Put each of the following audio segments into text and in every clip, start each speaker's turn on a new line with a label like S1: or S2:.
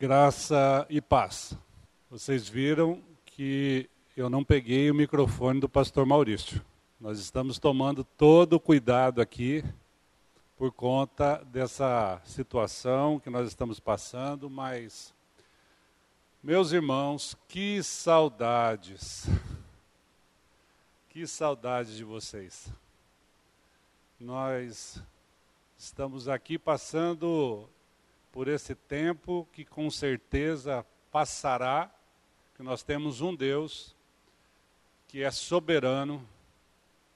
S1: Graça e paz. Vocês viram que eu não peguei o microfone do pastor Maurício. Nós estamos tomando todo o cuidado aqui por conta dessa situação que nós estamos passando, mas meus irmãos, que saudades. Que saudades de vocês. Nós estamos aqui passando por esse tempo que com certeza passará, que nós temos um Deus que é soberano,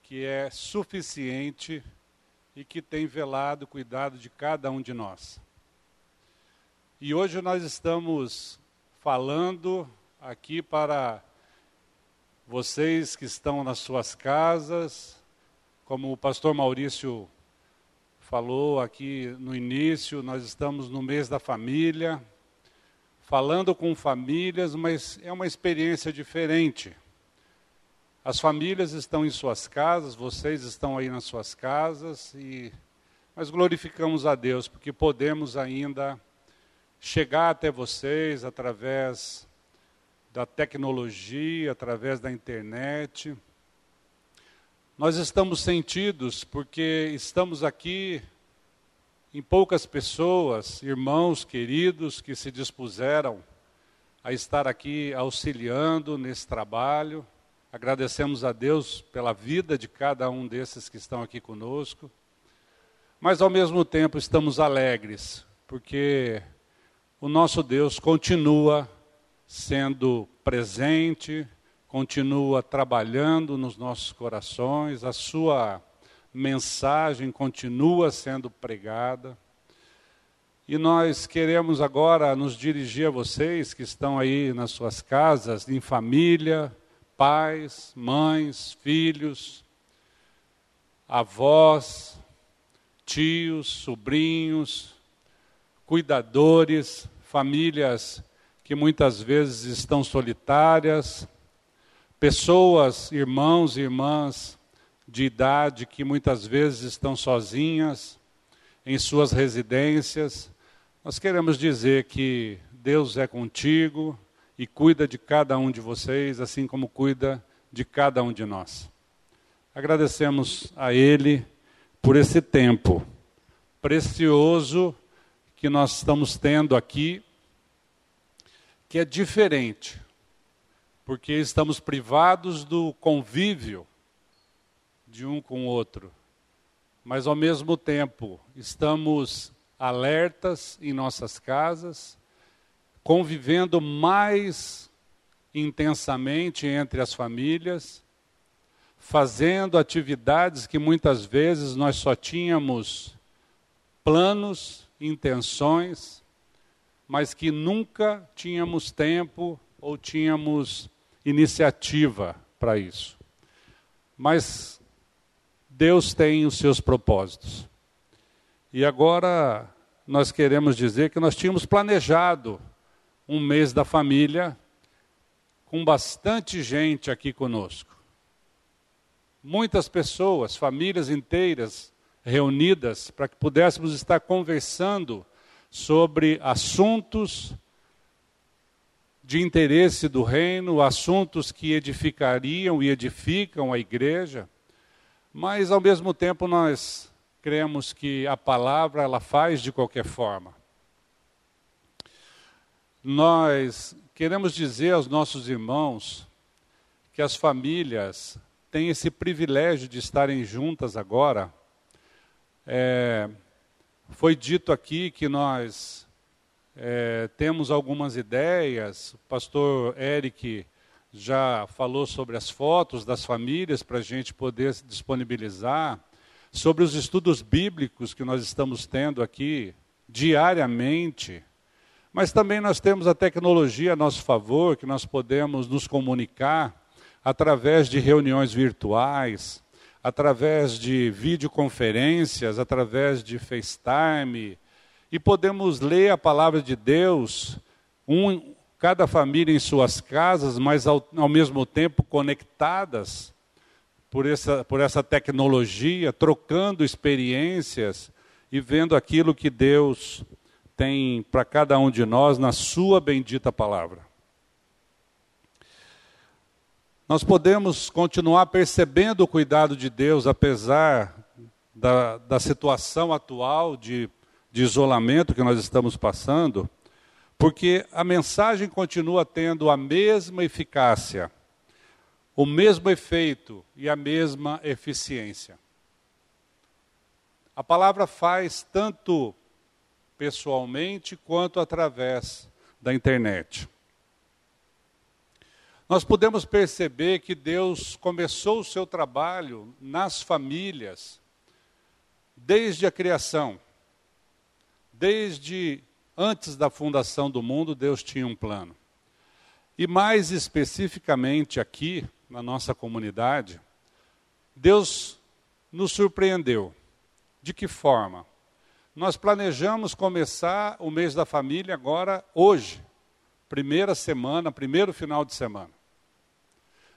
S1: que é suficiente e que tem velado, cuidado de cada um de nós. E hoje nós estamos falando aqui para vocês que estão nas suas casas, como o pastor Maurício falou aqui no início, nós estamos no mês da família, falando com famílias, mas é uma experiência diferente. As famílias estão em suas casas, vocês estão aí nas suas casas e nós glorificamos a Deus porque podemos ainda chegar até vocês através da tecnologia, através da internet. Nós estamos sentidos porque estamos aqui em poucas pessoas, irmãos queridos que se dispuseram a estar aqui auxiliando nesse trabalho. Agradecemos a Deus pela vida de cada um desses que estão aqui conosco. Mas ao mesmo tempo estamos alegres, porque o nosso Deus continua sendo presente, continua trabalhando nos nossos corações, a sua mensagem continua sendo pregada. E nós queremos agora nos dirigir a vocês que estão aí nas suas casas, em família, pais, mães, filhos, avós, tios, sobrinhos, cuidadores, famílias que muitas vezes estão solitárias, pessoas, irmãos e irmãs de idade que muitas vezes estão sozinhas em suas residências. Nós queremos dizer que Deus é contigo e cuida de cada um de vocês, assim como cuida de cada um de nós. Agradecemos a Ele por esse tempo precioso que nós estamos tendo aqui, que é diferente porque estamos privados do convívio de um com o outro, mas ao mesmo tempo estamos alertas em nossas casas, convivendo mais intensamente entre as famílias, fazendo atividades que muitas vezes nós só tínhamos planos, intenções, mas que nunca tínhamos tempo ou tínhamos iniciativa para isso. Mas Deus tem os seus propósitos. E agora nós queremos dizer que nós tínhamos planejado um mês da família com bastante gente aqui conosco. Muitas pessoas, famílias inteiras reunidas para que pudéssemos estar conversando sobre assuntos de interesse do reino, assuntos que edificariam e edificam a igreja, mas ao mesmo tempo nós cremos que a palavra ela faz de qualquer forma. Nós queremos dizer aos nossos irmãos que as famílias têm esse privilégio de estarem juntas agora. É, foi dito aqui que nós é, temos algumas ideias. O pastor Eric já falou sobre as fotos das famílias para a gente poder disponibilizar, sobre os estudos bíblicos que nós estamos tendo aqui diariamente. Mas também nós temos a tecnologia a nosso favor, que nós podemos nos comunicar através de reuniões virtuais, através de videoconferências, através de FaceTime, e podemos ler a palavra de Deus, um, cada família em suas casas, mas ao, ao mesmo tempo conectadas por essa, por essa tecnologia, trocando experiências e vendo aquilo que Deus tem para cada um de nós na Sua bendita palavra. Nós podemos continuar percebendo o cuidado de Deus, apesar da, da situação atual de, de isolamento que nós estamos passando, porque a mensagem continua tendo a mesma eficácia, o mesmo efeito e a mesma eficiência. A palavra faz tanto pessoalmente quanto através da internet. Nós podemos perceber que Deus começou o seu trabalho nas famílias desde a criação. Desde antes da fundação do mundo, Deus tinha um plano. E mais especificamente aqui, na nossa comunidade, Deus nos surpreendeu. De que forma? Nós planejamos começar o mês da família agora, hoje, primeira semana, primeiro final de semana.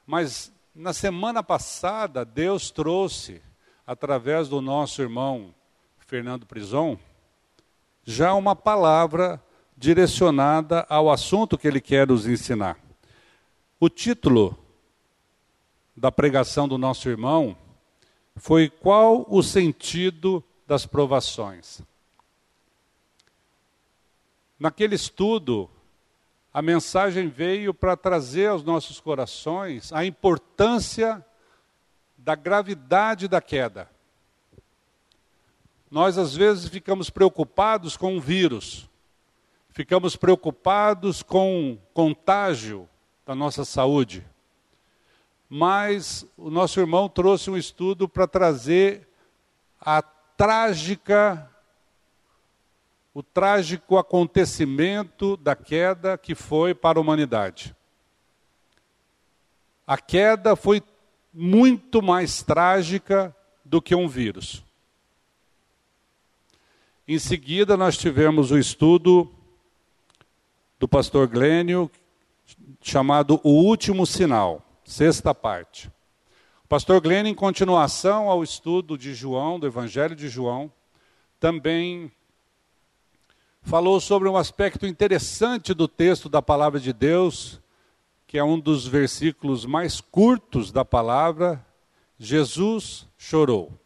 S1: Mas na semana passada, Deus trouxe, através do nosso irmão Fernando Prison, já uma palavra direcionada ao assunto que ele quer nos ensinar. O título da pregação do nosso irmão foi Qual o sentido das provações? Naquele estudo, a mensagem veio para trazer aos nossos corações a importância da gravidade da queda. Nós, às vezes, ficamos preocupados com o vírus, ficamos preocupados com o contágio da nossa saúde. Mas o nosso irmão trouxe um estudo para trazer a trágica o trágico acontecimento da queda que foi para a humanidade. A queda foi muito mais trágica do que um vírus. Em seguida, nós tivemos o estudo do pastor Glênio, chamado O Último Sinal, sexta parte. O pastor Glênio, em continuação ao estudo de João, do Evangelho de João, também falou sobre um aspecto interessante do texto da palavra de Deus, que é um dos versículos mais curtos da palavra. Jesus chorou.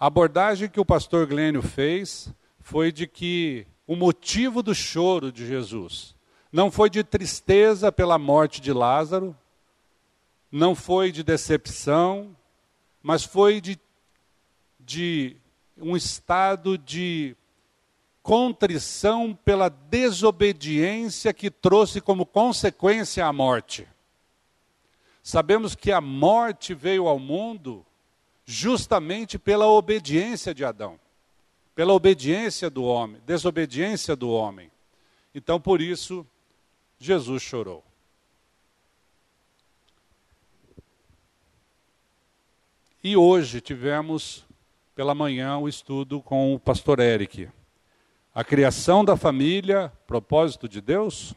S1: A abordagem que o pastor Glênio fez foi de que o motivo do choro de Jesus não foi de tristeza pela morte de Lázaro, não foi de decepção, mas foi de, de um estado de contrição pela desobediência que trouxe como consequência a morte. Sabemos que a morte veio ao mundo justamente pela obediência de Adão, pela obediência do homem, desobediência do homem. Então, por isso, Jesus chorou. E hoje tivemos pela manhã o estudo com o pastor Eric. A criação da família, propósito de Deus?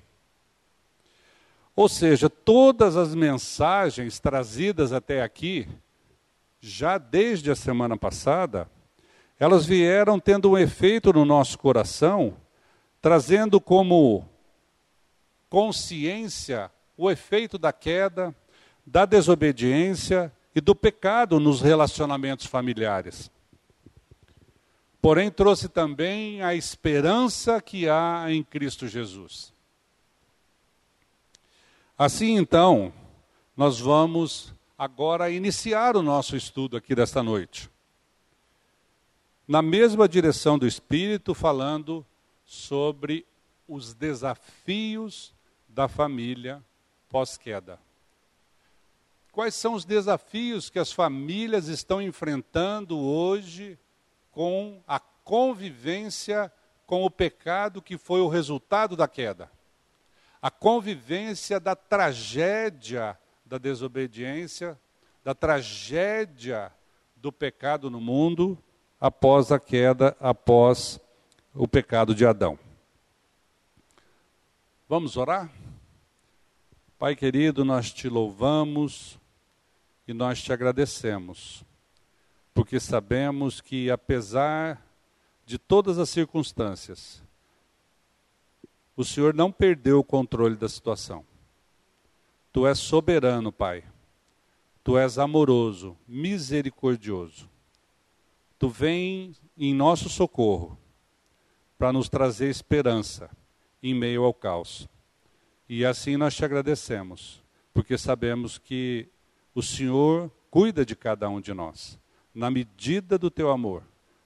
S1: Ou seja, todas as mensagens trazidas até aqui, já desde a semana passada, elas vieram tendo um efeito no nosso coração, trazendo como consciência o efeito da queda, da desobediência e do pecado nos relacionamentos familiares porém trouxe também a esperança que há em Cristo Jesus. Assim então, nós vamos agora iniciar o nosso estudo aqui desta noite. Na mesma direção do Espírito, falando sobre os desafios da família pós-queda. Quais são os desafios que as famílias estão enfrentando hoje com a convivência com o pecado que foi o resultado da queda. A convivência da tragédia da desobediência, da tragédia do pecado no mundo após a queda, após o pecado de Adão. Vamos orar? Pai querido, nós te louvamos e nós te agradecemos porque sabemos que, apesar de todas as circunstâncias, o Senhor não perdeu o controle da situação. Tu és soberano, Pai. Tu és amoroso, misericordioso. Tu vem em nosso socorro para nos trazer esperança em meio ao caos. E assim nós te agradecemos, porque sabemos que o Senhor cuida de cada um de nós, na medida do teu amor,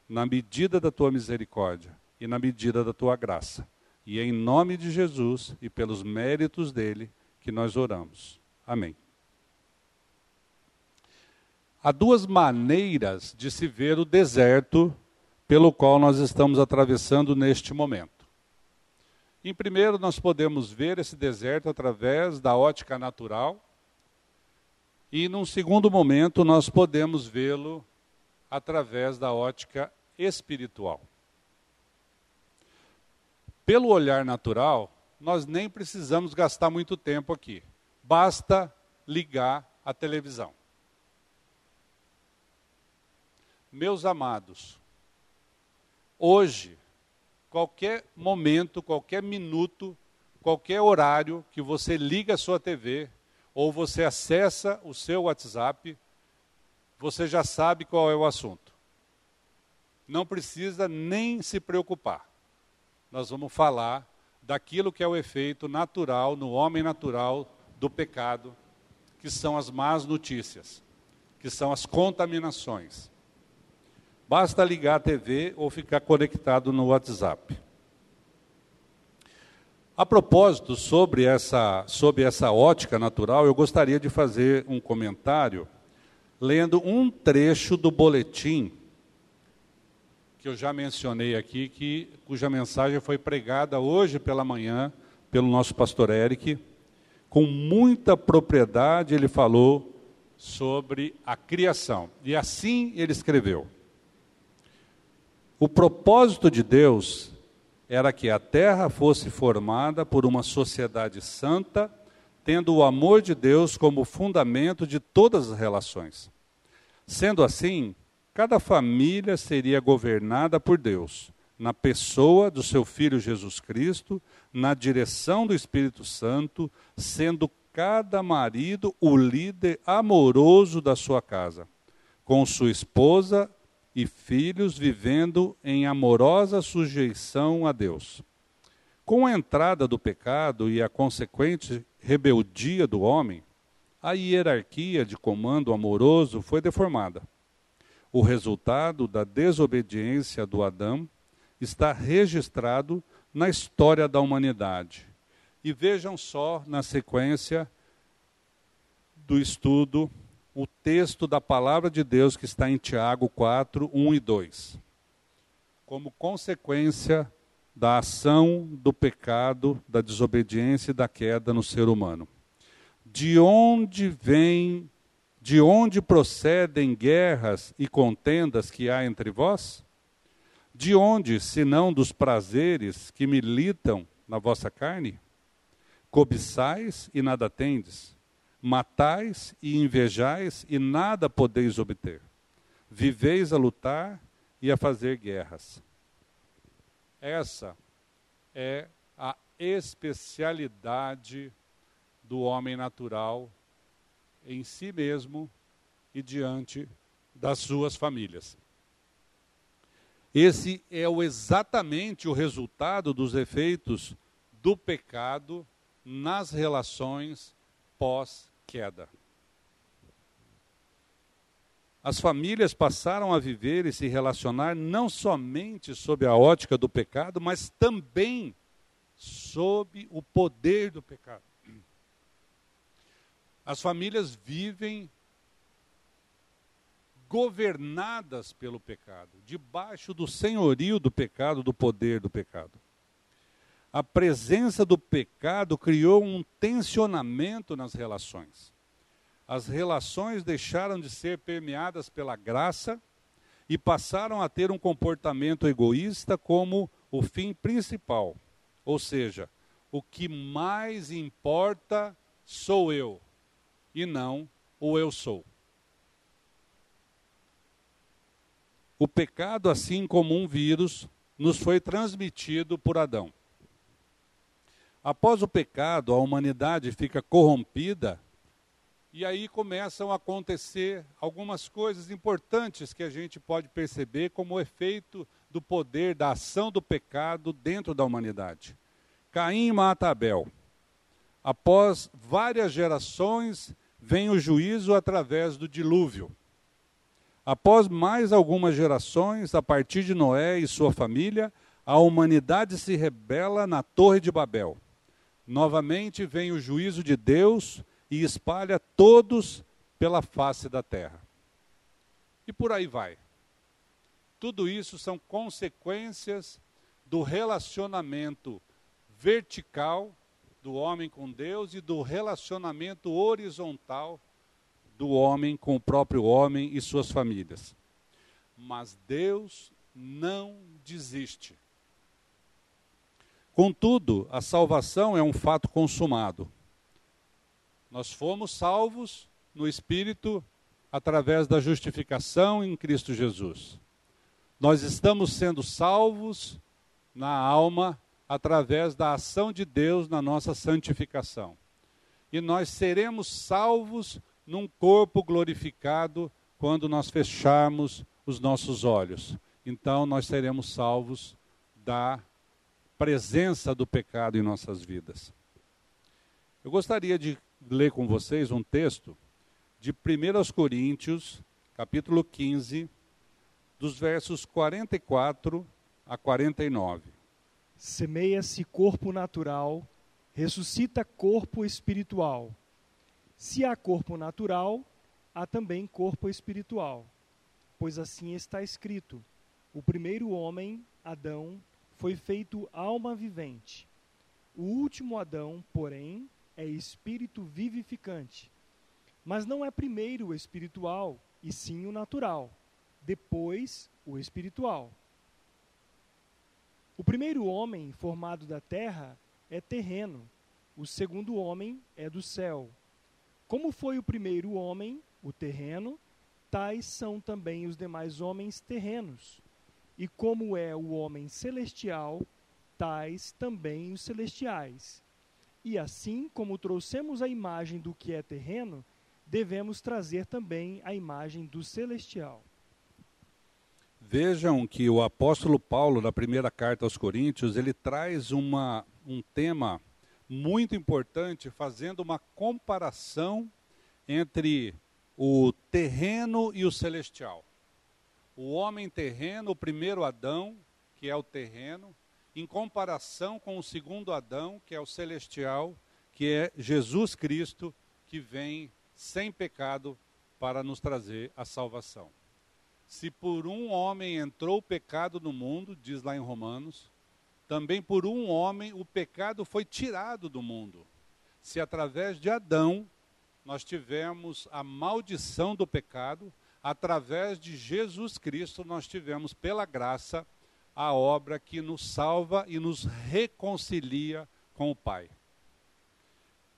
S1: na medida da tua misericórdia e na medida da tua graça. E em nome de Jesus e pelos méritos dele que nós oramos. Amém. Há duas maneiras de se ver o deserto pelo qual nós estamos atravessando neste momento. Em primeiro, nós podemos ver esse deserto através da ótica natural, e num segundo momento, nós podemos vê-lo através da ótica espiritual. Pelo olhar natural, nós nem precisamos gastar muito tempo aqui. Basta ligar a televisão. Meus amados, hoje qualquer momento, qualquer minuto, qualquer horário que você liga a sua TV ou você acessa o seu WhatsApp, você já sabe qual é o assunto. Não precisa nem se preocupar. Nós vamos falar daquilo que é o efeito natural no homem natural do pecado, que são as más notícias, que são as contaminações. Basta ligar a TV ou ficar conectado no WhatsApp. A propósito, sobre essa, sobre essa ótica natural, eu gostaria de fazer um comentário lendo um trecho do boletim que eu já mencionei aqui, que, cuja mensagem foi pregada hoje pela manhã pelo nosso pastor Eric. Com muita propriedade ele falou sobre a criação. E assim ele escreveu: o propósito de Deus era que a terra fosse formada por uma sociedade santa, tendo o amor de Deus como fundamento de todas as relações. Sendo assim, cada família seria governada por Deus, na pessoa do seu Filho Jesus Cristo, na direção do Espírito Santo, sendo cada marido o líder amoroso da sua casa, com sua esposa e filhos vivendo em amorosa sujeição a Deus. Com a entrada do pecado e a consequente rebeldia do homem, a hierarquia de comando amoroso foi deformada. O resultado da desobediência do Adão está registrado na história da humanidade. E vejam só na sequência do estudo o texto da palavra de Deus que está em Tiago 4, 1 e 2. Como consequência da ação do pecado, da desobediência e da queda no ser humano. De onde vem, de onde procedem guerras e contendas que há entre vós? De onde, senão dos prazeres que militam na vossa carne? Cobiçais e nada tendes matais e invejais e nada podeis obter. Viveis a lutar e a fazer guerras. Essa é a especialidade do homem natural em si mesmo e diante das suas famílias. Esse é o, exatamente o resultado dos efeitos do pecado nas relações pós queda. As famílias passaram a viver e se relacionar não somente sob a ótica do pecado, mas também sob o poder do pecado. As famílias vivem governadas pelo pecado, debaixo do senhorio do pecado, do poder do pecado a presença do pecado criou um tensionamento nas relações. As relações deixaram de ser permeadas pela graça e passaram a ter um comportamento egoísta como o fim principal. Ou seja, o que mais importa sou eu e não o eu sou. O pecado, assim como um vírus, nos foi transmitido por Adão. Após o pecado, a humanidade fica corrompida e aí começam a acontecer algumas coisas importantes que a gente pode perceber como efeito do poder da ação do pecado dentro da humanidade. Caim mata Abel. Após várias gerações, vem o juízo através do dilúvio. Após mais algumas gerações, a partir de Noé e sua família, a humanidade se rebela na Torre de Babel. Novamente vem o juízo de Deus e espalha todos pela face da terra. E por aí vai. Tudo isso são consequências do relacionamento vertical do homem com Deus e do relacionamento horizontal do homem com o próprio homem e suas famílias. Mas Deus não desiste. Contudo, a salvação é um fato consumado. Nós fomos salvos no Espírito através da justificação em Cristo Jesus. Nós estamos sendo salvos na alma através da ação de Deus na nossa santificação. E nós seremos salvos num corpo glorificado quando nós fecharmos os nossos olhos. Então nós seremos salvos da presença do pecado em nossas vidas. Eu gostaria de ler com vocês um texto de 1 Coríntios, capítulo 15, dos versos 44 a 49.
S2: Semeia-se corpo natural, ressuscita corpo espiritual. Se há corpo natural, há também corpo espiritual. Pois assim está escrito: o primeiro homem, Adão, foi feito alma vivente. O último Adão, porém, é espírito vivificante. Mas não é primeiro o espiritual, e sim o natural, depois o espiritual. O primeiro homem formado da terra é terreno, o segundo homem é do céu. Como foi o primeiro homem, o terreno, tais são também os demais homens terrenos. E como é o homem celestial, tais também os celestiais. E assim como trouxemos a imagem do que é terreno, devemos trazer também a imagem do celestial.
S1: Vejam que o apóstolo Paulo, na primeira carta aos Coríntios, ele traz uma, um tema muito importante, fazendo uma comparação entre o terreno e o celestial. O homem terreno, o primeiro Adão, que é o terreno, em comparação com o segundo Adão, que é o celestial, que é Jesus Cristo, que vem sem pecado para nos trazer a salvação. Se por um homem entrou o pecado no mundo, diz lá em Romanos, também por um homem o pecado foi tirado do mundo. Se através de Adão nós tivemos a maldição do pecado, através de Jesus Cristo nós tivemos pela graça a obra que nos salva e nos reconcilia com o Pai.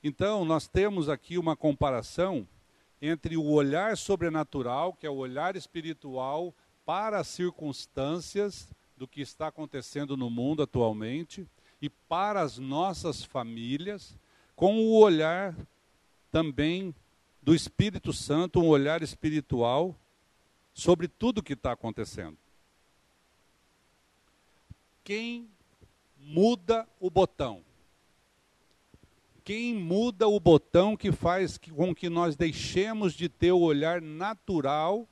S1: Então, nós temos aqui uma comparação entre o olhar sobrenatural, que é o olhar espiritual para as circunstâncias do que está acontecendo no mundo atualmente e para as nossas famílias, com o olhar também do Espírito Santo, um olhar espiritual sobre tudo o que está acontecendo quem muda o botão. Quem muda o botão que faz com que nós deixemos de ter o olhar natural,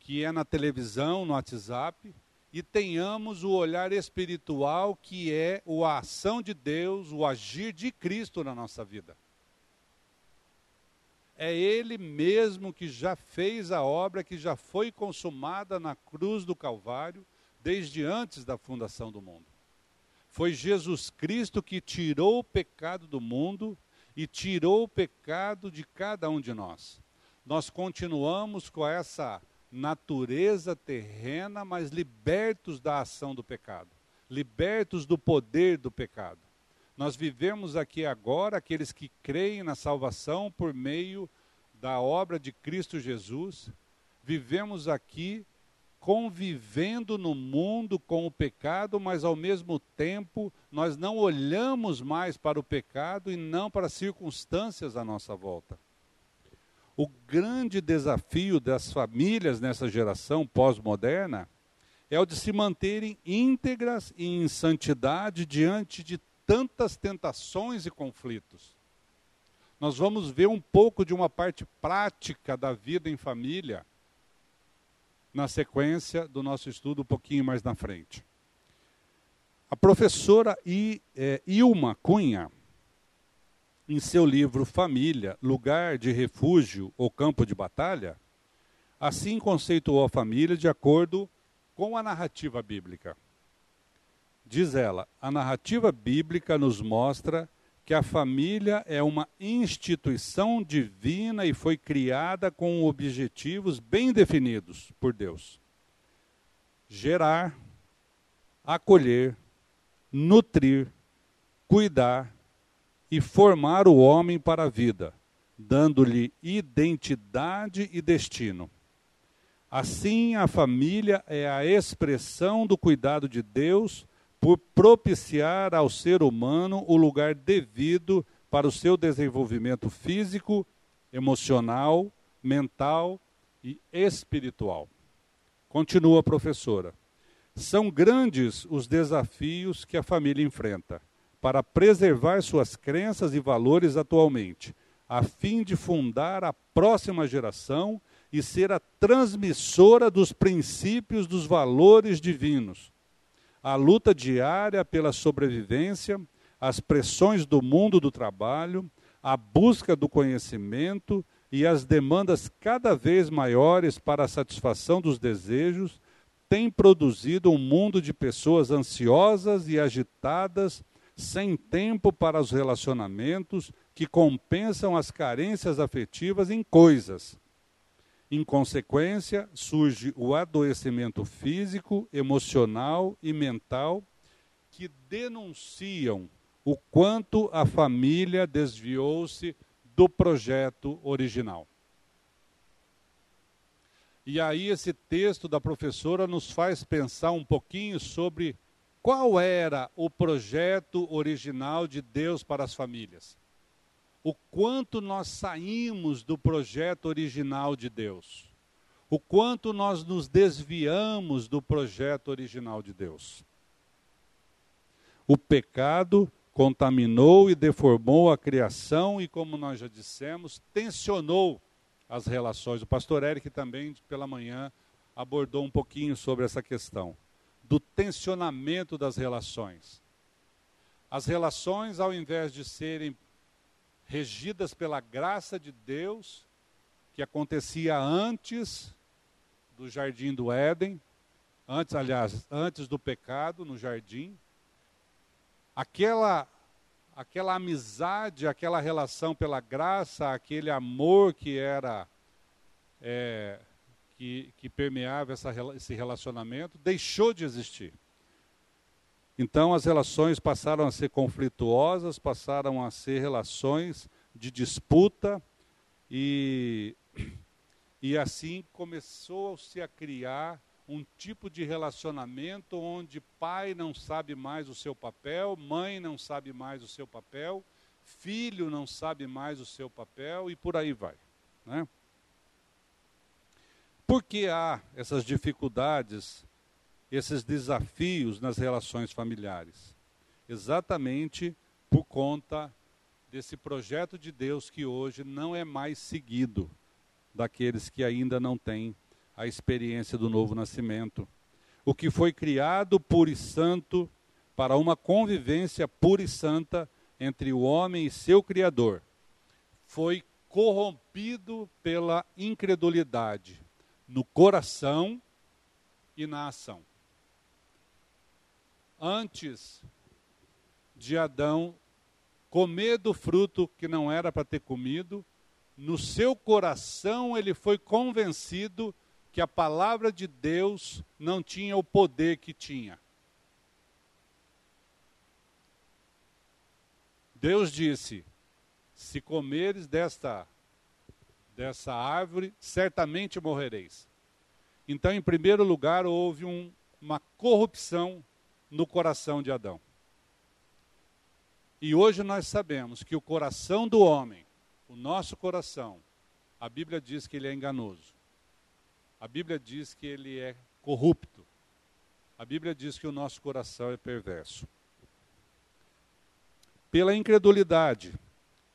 S1: que é na televisão, no WhatsApp, e tenhamos o olhar espiritual, que é a ação de Deus, o agir de Cristo na nossa vida. É Ele mesmo que já fez a obra que já foi consumada na cruz do Calvário desde antes da fundação do mundo. Foi Jesus Cristo que tirou o pecado do mundo e tirou o pecado de cada um de nós. Nós continuamos com essa natureza terrena, mas libertos da ação do pecado, libertos do poder do pecado. Nós vivemos aqui agora aqueles que creem na salvação por meio da obra de Cristo Jesus. Vivemos aqui convivendo no mundo com o pecado, mas ao mesmo tempo nós não olhamos mais para o pecado e não para as circunstâncias à nossa volta. O grande desafio das famílias nessa geração pós-moderna é o de se manterem íntegras e em santidade diante de tantas tentações e conflitos. Nós vamos ver um pouco de uma parte prática da vida em família na sequência do nosso estudo, um pouquinho mais na frente. A professora I, é, Ilma Cunha, em seu livro Família, Lugar de Refúgio ou Campo de Batalha, assim conceituou a família de acordo com a narrativa bíblica. Diz ela: a narrativa bíblica nos mostra que a família é uma instituição divina e foi criada com objetivos bem definidos por Deus: gerar, acolher, nutrir, cuidar e formar o homem para a vida, dando-lhe identidade e destino. Assim, a família é a expressão do cuidado de Deus por propiciar ao ser humano o lugar devido para o seu desenvolvimento físico, emocional, mental e espiritual. Continua a professora. São grandes os desafios que a família enfrenta para preservar suas crenças e valores atualmente, a fim de fundar a próxima geração e ser a transmissora dos princípios dos valores divinos a luta diária pela sobrevivência, as pressões do mundo do trabalho, a busca do conhecimento e as demandas cada vez maiores para a satisfação dos desejos têm produzido um mundo de pessoas ansiosas e agitadas, sem tempo para os relacionamentos, que compensam as carências afetivas em coisas em consequência, surge o adoecimento físico, emocional e mental que denunciam o quanto a família desviou-se do projeto original. E aí esse texto da professora nos faz pensar um pouquinho sobre qual era o projeto original de Deus para as famílias o quanto nós saímos do projeto original de Deus, o quanto nós nos desviamos do projeto original de Deus. O pecado contaminou e deformou a criação e, como nós já dissemos, tensionou as relações. O pastor Eric também, pela manhã, abordou um pouquinho sobre essa questão do tensionamento das relações. As relações, ao invés de serem regidas pela graça de Deus, que acontecia antes do jardim do Éden, antes, aliás, antes do pecado no jardim. Aquela aquela amizade, aquela relação pela graça, aquele amor que era é, que, que permeava essa, esse relacionamento, deixou de existir. Então as relações passaram a ser conflituosas, passaram a ser relações de disputa e, e assim começou-se a criar um tipo de relacionamento onde pai não sabe mais o seu papel, mãe não sabe mais o seu papel, filho não sabe mais o seu papel e por aí vai. Né? Por que há essas dificuldades esses desafios nas relações familiares? Exatamente por conta desse projeto de Deus que hoje não é mais seguido daqueles que ainda não têm a experiência do novo nascimento. O que foi criado puro e santo para uma convivência pura e santa entre o homem e seu Criador foi corrompido pela incredulidade no coração e na ação antes de Adão comer do fruto que não era para ter comido, no seu coração ele foi convencido que a palavra de Deus não tinha o poder que tinha. Deus disse: Se comeres desta dessa árvore, certamente morrereis. Então, em primeiro lugar, houve um, uma corrupção no coração de Adão. E hoje nós sabemos que o coração do homem, o nosso coração, a Bíblia diz que ele é enganoso. A Bíblia diz que ele é corrupto. A Bíblia diz que o nosso coração é perverso. Pela incredulidade,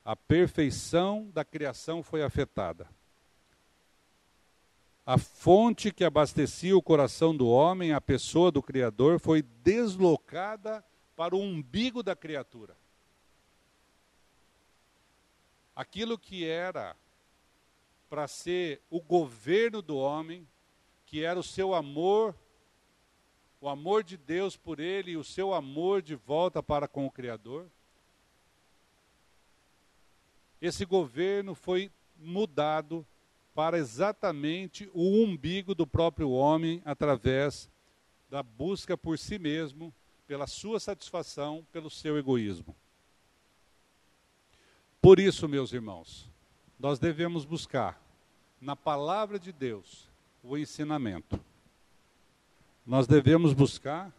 S1: a perfeição da criação foi afetada. A fonte que abastecia o coração do homem, a pessoa do Criador, foi deslocada para o umbigo da criatura. Aquilo que era para ser o governo do homem, que era o seu amor, o amor de Deus por ele e o seu amor de volta para com o Criador, esse governo foi mudado para exatamente o umbigo do próprio homem através da busca por si mesmo, pela sua satisfação, pelo seu egoísmo. Por isso, meus irmãos, nós devemos buscar na palavra de Deus o ensinamento. Nós devemos buscar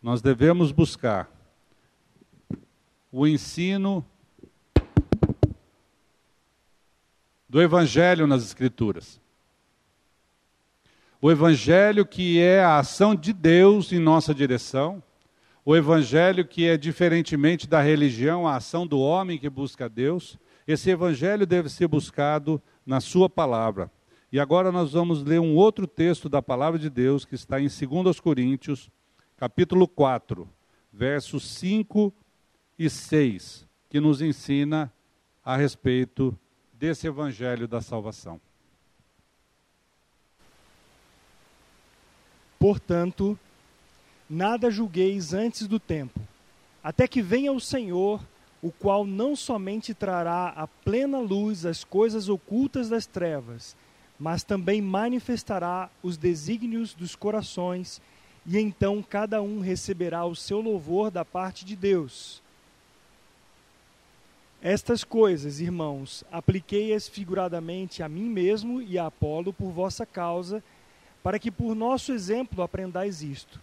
S1: Nós devemos buscar o ensino do Evangelho nas Escrituras. O Evangelho que é a ação de Deus em nossa direção, o Evangelho que é diferentemente da religião, a ação do homem que busca Deus. Esse Evangelho deve ser buscado na Sua palavra. E agora nós vamos ler um outro texto da palavra de Deus que está em 2 Coríntios, capítulo 4, versos 5 e 6, que nos ensina a respeito desse evangelho da salvação.
S2: Portanto, nada julgueis antes do tempo, até que venha o Senhor, o qual não somente trará a plena luz as coisas ocultas das trevas, mas também manifestará os desígnios dos corações, e então cada um receberá o seu louvor da parte de Deus. Estas coisas, irmãos, apliquei-as figuradamente a mim mesmo e a Apolo por vossa causa, para que por nosso exemplo aprendais isto.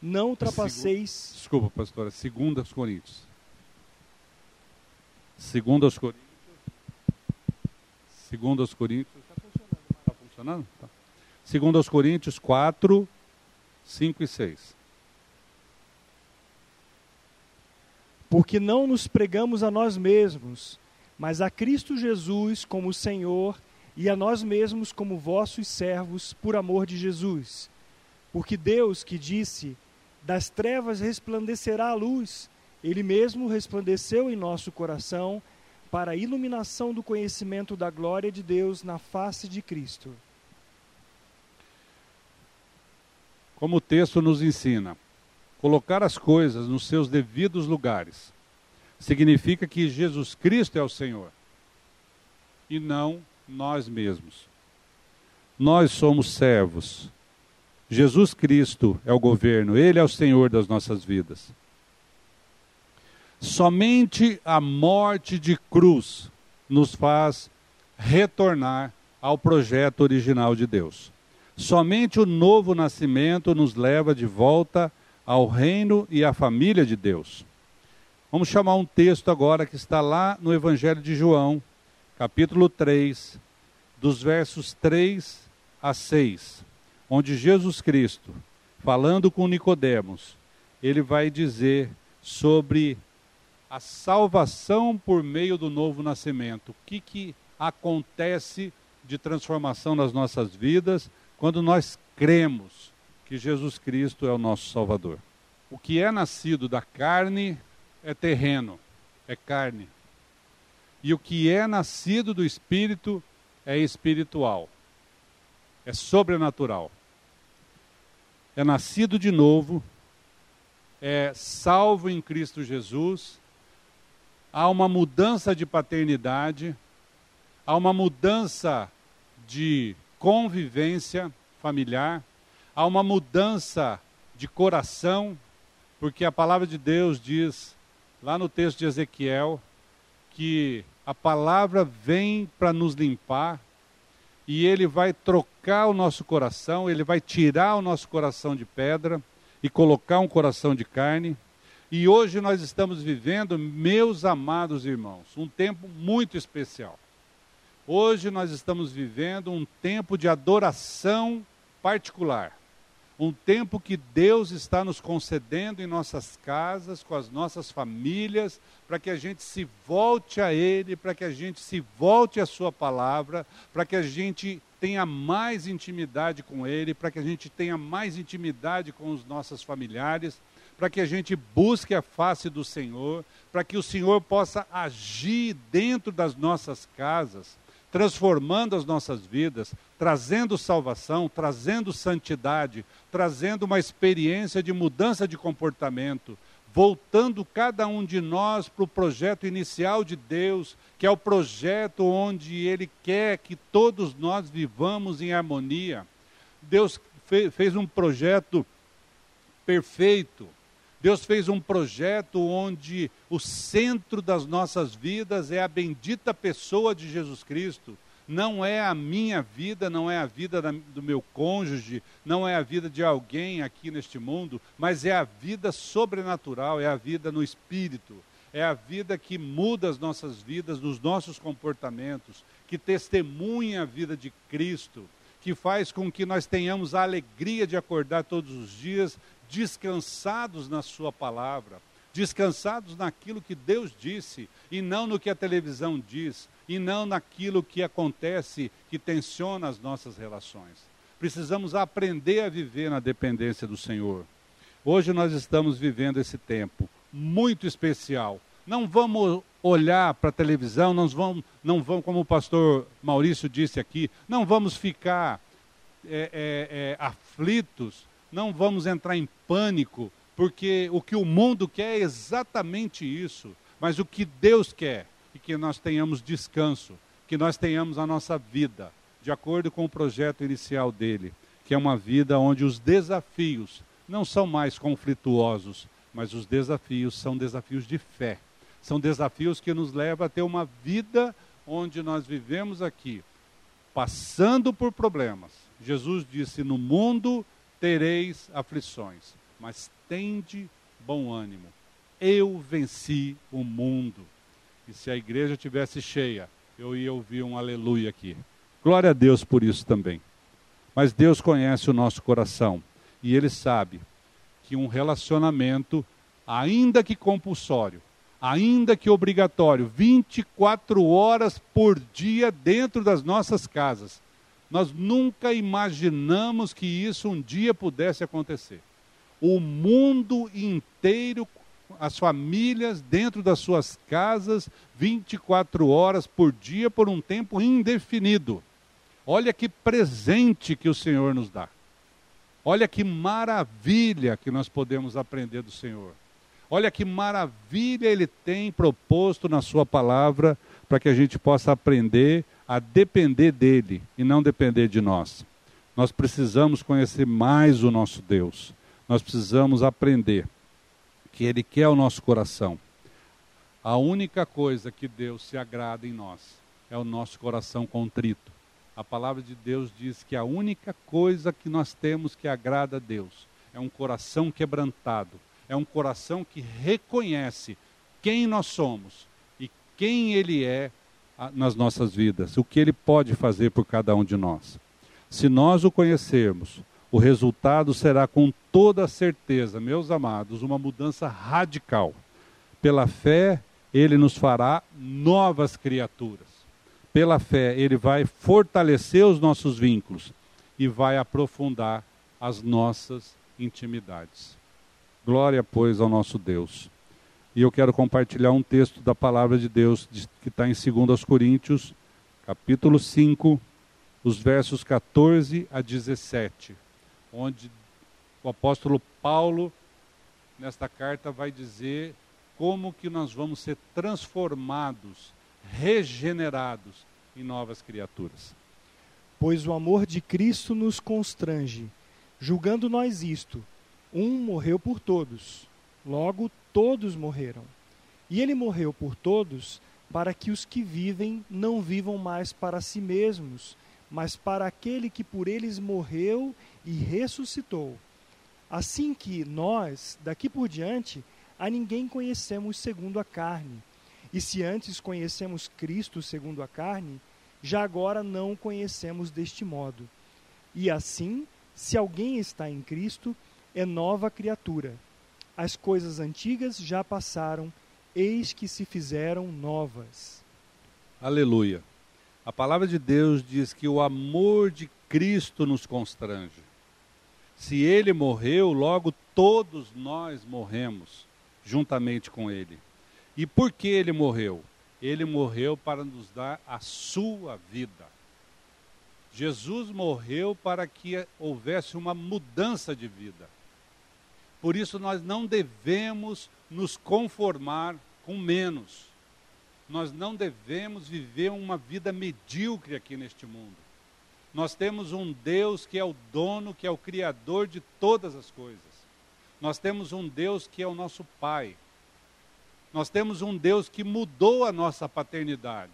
S2: Não ultrapasseis.
S1: Desculpa, pastora, segunda aos Coríntios. Segunda aos Coríntios. Segunda aos Coríntios. Está funcionando? Está funcionando? Tá. Segunda aos Coríntios 4, 5 e 6.
S2: Porque não nos pregamos a nós mesmos, mas a Cristo Jesus como Senhor e a nós mesmos como vossos servos por amor de Jesus. Porque Deus que disse: Das trevas resplandecerá a luz, ele mesmo resplandeceu em nosso coração para a iluminação do conhecimento da glória de Deus na face de Cristo.
S1: Como o texto nos ensina, Colocar as coisas nos seus devidos lugares significa que Jesus Cristo é o Senhor e não nós mesmos. Nós somos servos. Jesus Cristo é o governo, Ele é o Senhor das nossas vidas. Somente a morte de cruz nos faz retornar ao projeto original de Deus. Somente o novo nascimento nos leva de volta ao reino e à família de Deus. Vamos chamar um texto agora que está lá no Evangelho de João, capítulo 3, dos versos 3 a 6, onde Jesus Cristo, falando com Nicodemos, ele vai dizer sobre a salvação por meio do novo nascimento. O que, que acontece de transformação nas nossas vidas quando nós cremos que Jesus Cristo é o nosso Salvador. O que é nascido da carne é terreno, é carne. E o que é nascido do Espírito é espiritual, é sobrenatural. É nascido de novo, é salvo em Cristo Jesus, há uma mudança de paternidade, há uma mudança de convivência familiar, há uma mudança de coração, porque a palavra de Deus diz, lá no texto de Ezequiel, que a palavra vem para nos limpar e ele vai trocar o nosso coração, ele vai tirar o nosso coração de pedra e colocar um coração de carne. E hoje nós estamos vivendo, meus amados irmãos, um tempo muito especial. Hoje nós estamos vivendo um tempo de adoração particular. Um tempo que Deus está nos concedendo em nossas casas, com as nossas famílias, para que a gente se volte a Ele, para que a gente se volte à Sua palavra, para que a gente tenha mais intimidade com Ele, para que a gente tenha mais intimidade com os nossos familiares, para que a gente busque a face do Senhor, para que o Senhor possa agir dentro das nossas casas transformando as nossas vidas, trazendo salvação, trazendo santidade, trazendo uma experiência de mudança de comportamento, voltando cada um de nós para o projeto inicial de Deus, que é o projeto onde Ele quer que todos nós vivamos em harmonia. Deus fez um projeto perfeito, Deus fez um projeto onde o centro das nossas vidas é a bendita pessoa de Jesus Cristo. Não é a minha vida, não é a vida da, do meu cônjuge, não é a vida de alguém aqui neste mundo, mas é a vida sobrenatural, é a vida no espírito, é a vida que muda as nossas vidas, nos nossos comportamentos, que testemunha a vida de Cristo, que faz com que nós tenhamos a alegria de acordar todos os dias descansados na Sua palavra, descansados naquilo que Deus disse e não no que a televisão diz, e não naquilo que acontece que tensiona as nossas relações. Precisamos aprender a viver na dependência do Senhor. Hoje nós estamos vivendo esse tempo muito especial. Não vamos olhar para a televisão, não vamos, não vamos, como o pastor Maurício disse aqui, não vamos ficar é, é, é, aflitos não vamos entrar em pânico, porque o que o mundo quer é exatamente isso. Mas o que Deus quer é que nós tenhamos descanso, que nós tenhamos a nossa vida de acordo com o projeto inicial dele, que é uma vida onde os desafios não são mais conflituosos, mas os desafios são desafios de fé. São desafios que nos levam a ter uma vida onde nós vivemos aqui, passando por problemas. Jesus disse: No mundo tereis aflições, mas tende bom ânimo. Eu venci o mundo. E se a igreja tivesse cheia, eu ia ouvir um aleluia aqui. Glória a Deus por isso também. Mas Deus conhece o nosso coração e Ele sabe que um relacionamento, ainda que compulsório, ainda que obrigatório, 24 horas por dia dentro das nossas casas, nós nunca imaginamos que isso um dia pudesse acontecer. O mundo inteiro, as famílias dentro das suas casas, 24 horas por dia, por um tempo indefinido. Olha que presente que o Senhor nos dá. Olha que maravilha que nós podemos aprender do Senhor. Olha que maravilha Ele tem proposto na Sua palavra para que a gente possa aprender a depender dele e não depender de nós. Nós precisamos conhecer mais o nosso Deus. Nós precisamos aprender que ele quer o nosso coração. A única coisa que Deus se agrada em nós é o nosso coração contrito. A palavra de Deus diz que a única coisa que nós temos que agrada a Deus é um coração quebrantado, é um coração que reconhece quem nós somos e quem Ele é nas nossas vidas, o que ele pode fazer por cada um de nós. Se nós o conhecermos, o resultado será com toda certeza, meus amados, uma mudança radical. Pela fé, ele nos fará novas criaturas. Pela fé, ele vai fortalecer os nossos vínculos e vai aprofundar as nossas intimidades. Glória, pois, ao nosso Deus. E eu quero compartilhar um texto da palavra de Deus que está em 2 Coríntios, capítulo 5, os versos 14 a 17, onde o apóstolo Paulo, nesta carta, vai dizer como que nós vamos ser transformados, regenerados em novas criaturas.
S2: Pois o amor de Cristo nos constrange, julgando nós isto: um morreu por todos, logo todos morreram. E ele morreu por todos, para que os que vivem não vivam mais para si mesmos, mas para aquele que por eles morreu e ressuscitou. Assim que nós, daqui por diante, a ninguém conhecemos segundo a carne. E se antes conhecemos Cristo segundo a carne, já agora não o conhecemos deste modo. E assim, se alguém está em Cristo, é nova criatura. As coisas antigas já passaram, eis que se fizeram novas.
S1: Aleluia. A palavra de Deus diz que o amor de Cristo nos constrange. Se ele morreu, logo todos nós morremos juntamente com ele. E por que ele morreu? Ele morreu para nos dar a sua vida. Jesus morreu para que houvesse uma mudança de vida. Por isso nós não devemos nos conformar com menos. Nós não devemos viver uma vida medíocre aqui neste mundo. Nós temos um Deus que é o dono, que é o criador de todas as coisas. Nós temos um Deus que é o nosso Pai. Nós temos um Deus que mudou a nossa paternidade.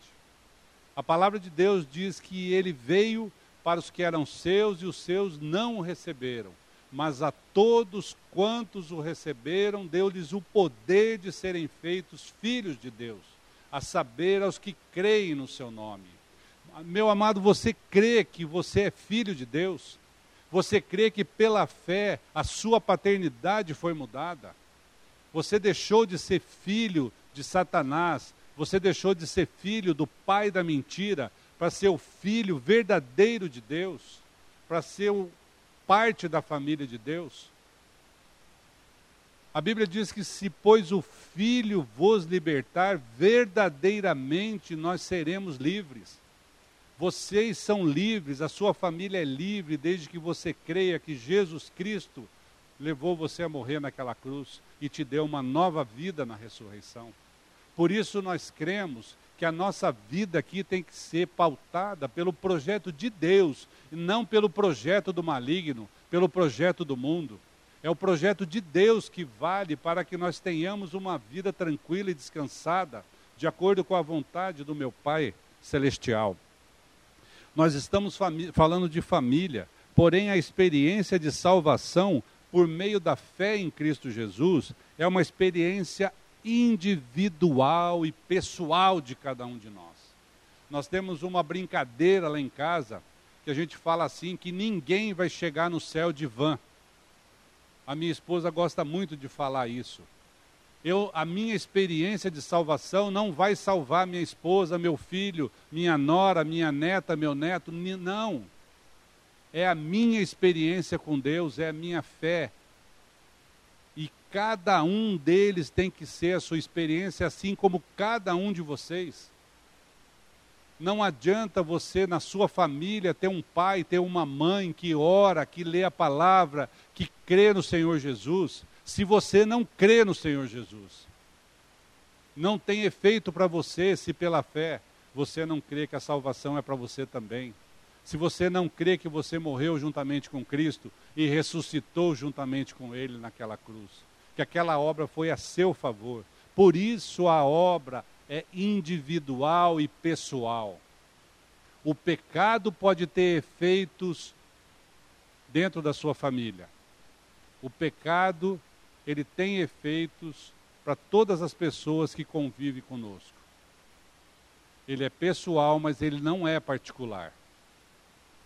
S1: A palavra de Deus diz que ele veio para os que eram seus e os seus não o receberam mas a todos quantos o receberam, deu-lhes o poder de serem feitos filhos de Deus, a saber, aos que creem no seu nome. Meu amado, você crê que você é filho de Deus? Você crê que pela fé a sua paternidade foi mudada? Você deixou de ser filho de Satanás, você deixou de ser filho do pai da mentira para ser o filho verdadeiro de Deus, para ser o parte da família de Deus. A Bíblia diz que se, pois, o Filho vos libertar, verdadeiramente nós seremos livres. Vocês são livres, a sua família é livre, desde que você creia que Jesus Cristo levou você a morrer naquela cruz e te deu uma nova vida na ressurreição. Por isso nós cremos que a nossa vida aqui tem que ser pautada pelo projeto de Deus, e não pelo projeto do maligno, pelo projeto do mundo. É o projeto de Deus que vale para que nós tenhamos uma vida tranquila e descansada, de acordo com a vontade do meu Pai celestial. Nós estamos falando de família, porém a experiência de salvação por meio da fé em Cristo Jesus é uma experiência individual e pessoal de cada um de nós. Nós temos uma brincadeira lá em casa que a gente fala assim que ninguém vai chegar no céu de van. A minha esposa gosta muito de falar isso. Eu, a minha experiência de salvação não vai salvar minha esposa, meu filho, minha nora, minha neta, meu neto, não. É a minha experiência com Deus, é a minha fé, Cada um deles tem que ser a sua experiência, assim como cada um de vocês. Não adianta você, na sua família, ter um pai, ter uma mãe que ora, que lê a palavra, que crê no Senhor Jesus, se você não crê no Senhor Jesus. Não tem efeito para você se pela fé você não crê que a salvação é para você também. Se você não crê que você morreu juntamente com Cristo e ressuscitou juntamente com Ele naquela cruz que aquela obra foi a seu favor. Por isso a obra é individual e pessoal. O pecado pode ter efeitos dentro da sua família. O pecado, ele tem efeitos para todas as pessoas que convivem conosco. Ele é pessoal, mas ele não é particular.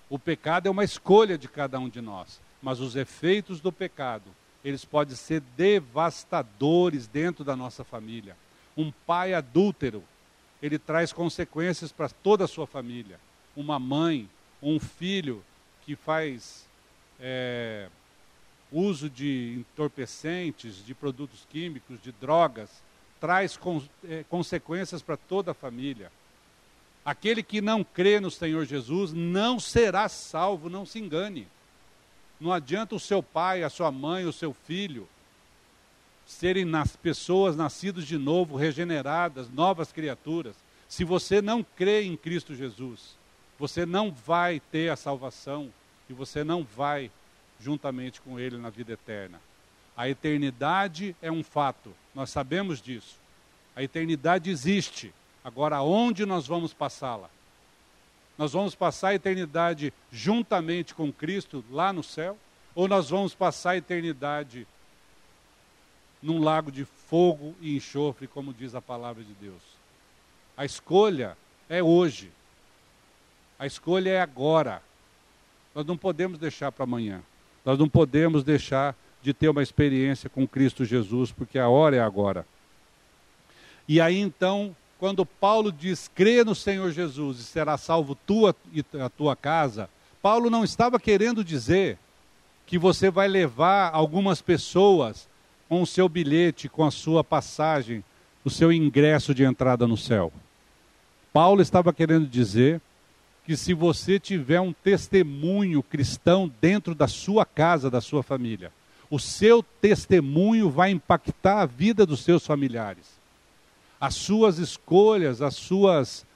S1: O pecado é uma escolha de cada um de nós, mas os efeitos do pecado eles podem ser devastadores dentro da nossa família. Um pai adúltero, ele traz consequências para toda a sua família. Uma mãe, um filho que faz é, uso de entorpecentes, de produtos químicos, de drogas, traz con, é, consequências para toda a família. Aquele que não crê no Senhor Jesus não será salvo, não se engane. Não adianta o seu pai, a sua mãe, o seu filho serem nas pessoas nascidas de novo, regeneradas, novas criaturas. Se você não crê em Cristo Jesus, você não vai ter a salvação e você não vai juntamente com Ele na vida eterna. A eternidade é um fato, nós sabemos disso. A eternidade existe. Agora, onde nós vamos passá-la? Nós vamos passar a eternidade juntamente com Cristo lá no céu? Ou nós vamos passar a eternidade num lago de fogo e enxofre, como diz a palavra de Deus? A escolha é hoje. A escolha é agora. Nós não podemos deixar para amanhã. Nós não podemos deixar de ter uma experiência com Cristo Jesus, porque a hora é agora. E aí então quando Paulo diz crê no Senhor Jesus e será salvo tua e a tua casa, Paulo não estava querendo dizer que você vai levar algumas pessoas com o seu bilhete, com a sua passagem, o seu ingresso de entrada no céu. Paulo estava querendo dizer que se você tiver um testemunho cristão dentro da sua casa, da sua família, o seu testemunho vai impactar a vida dos seus familiares as suas escolhas, as suas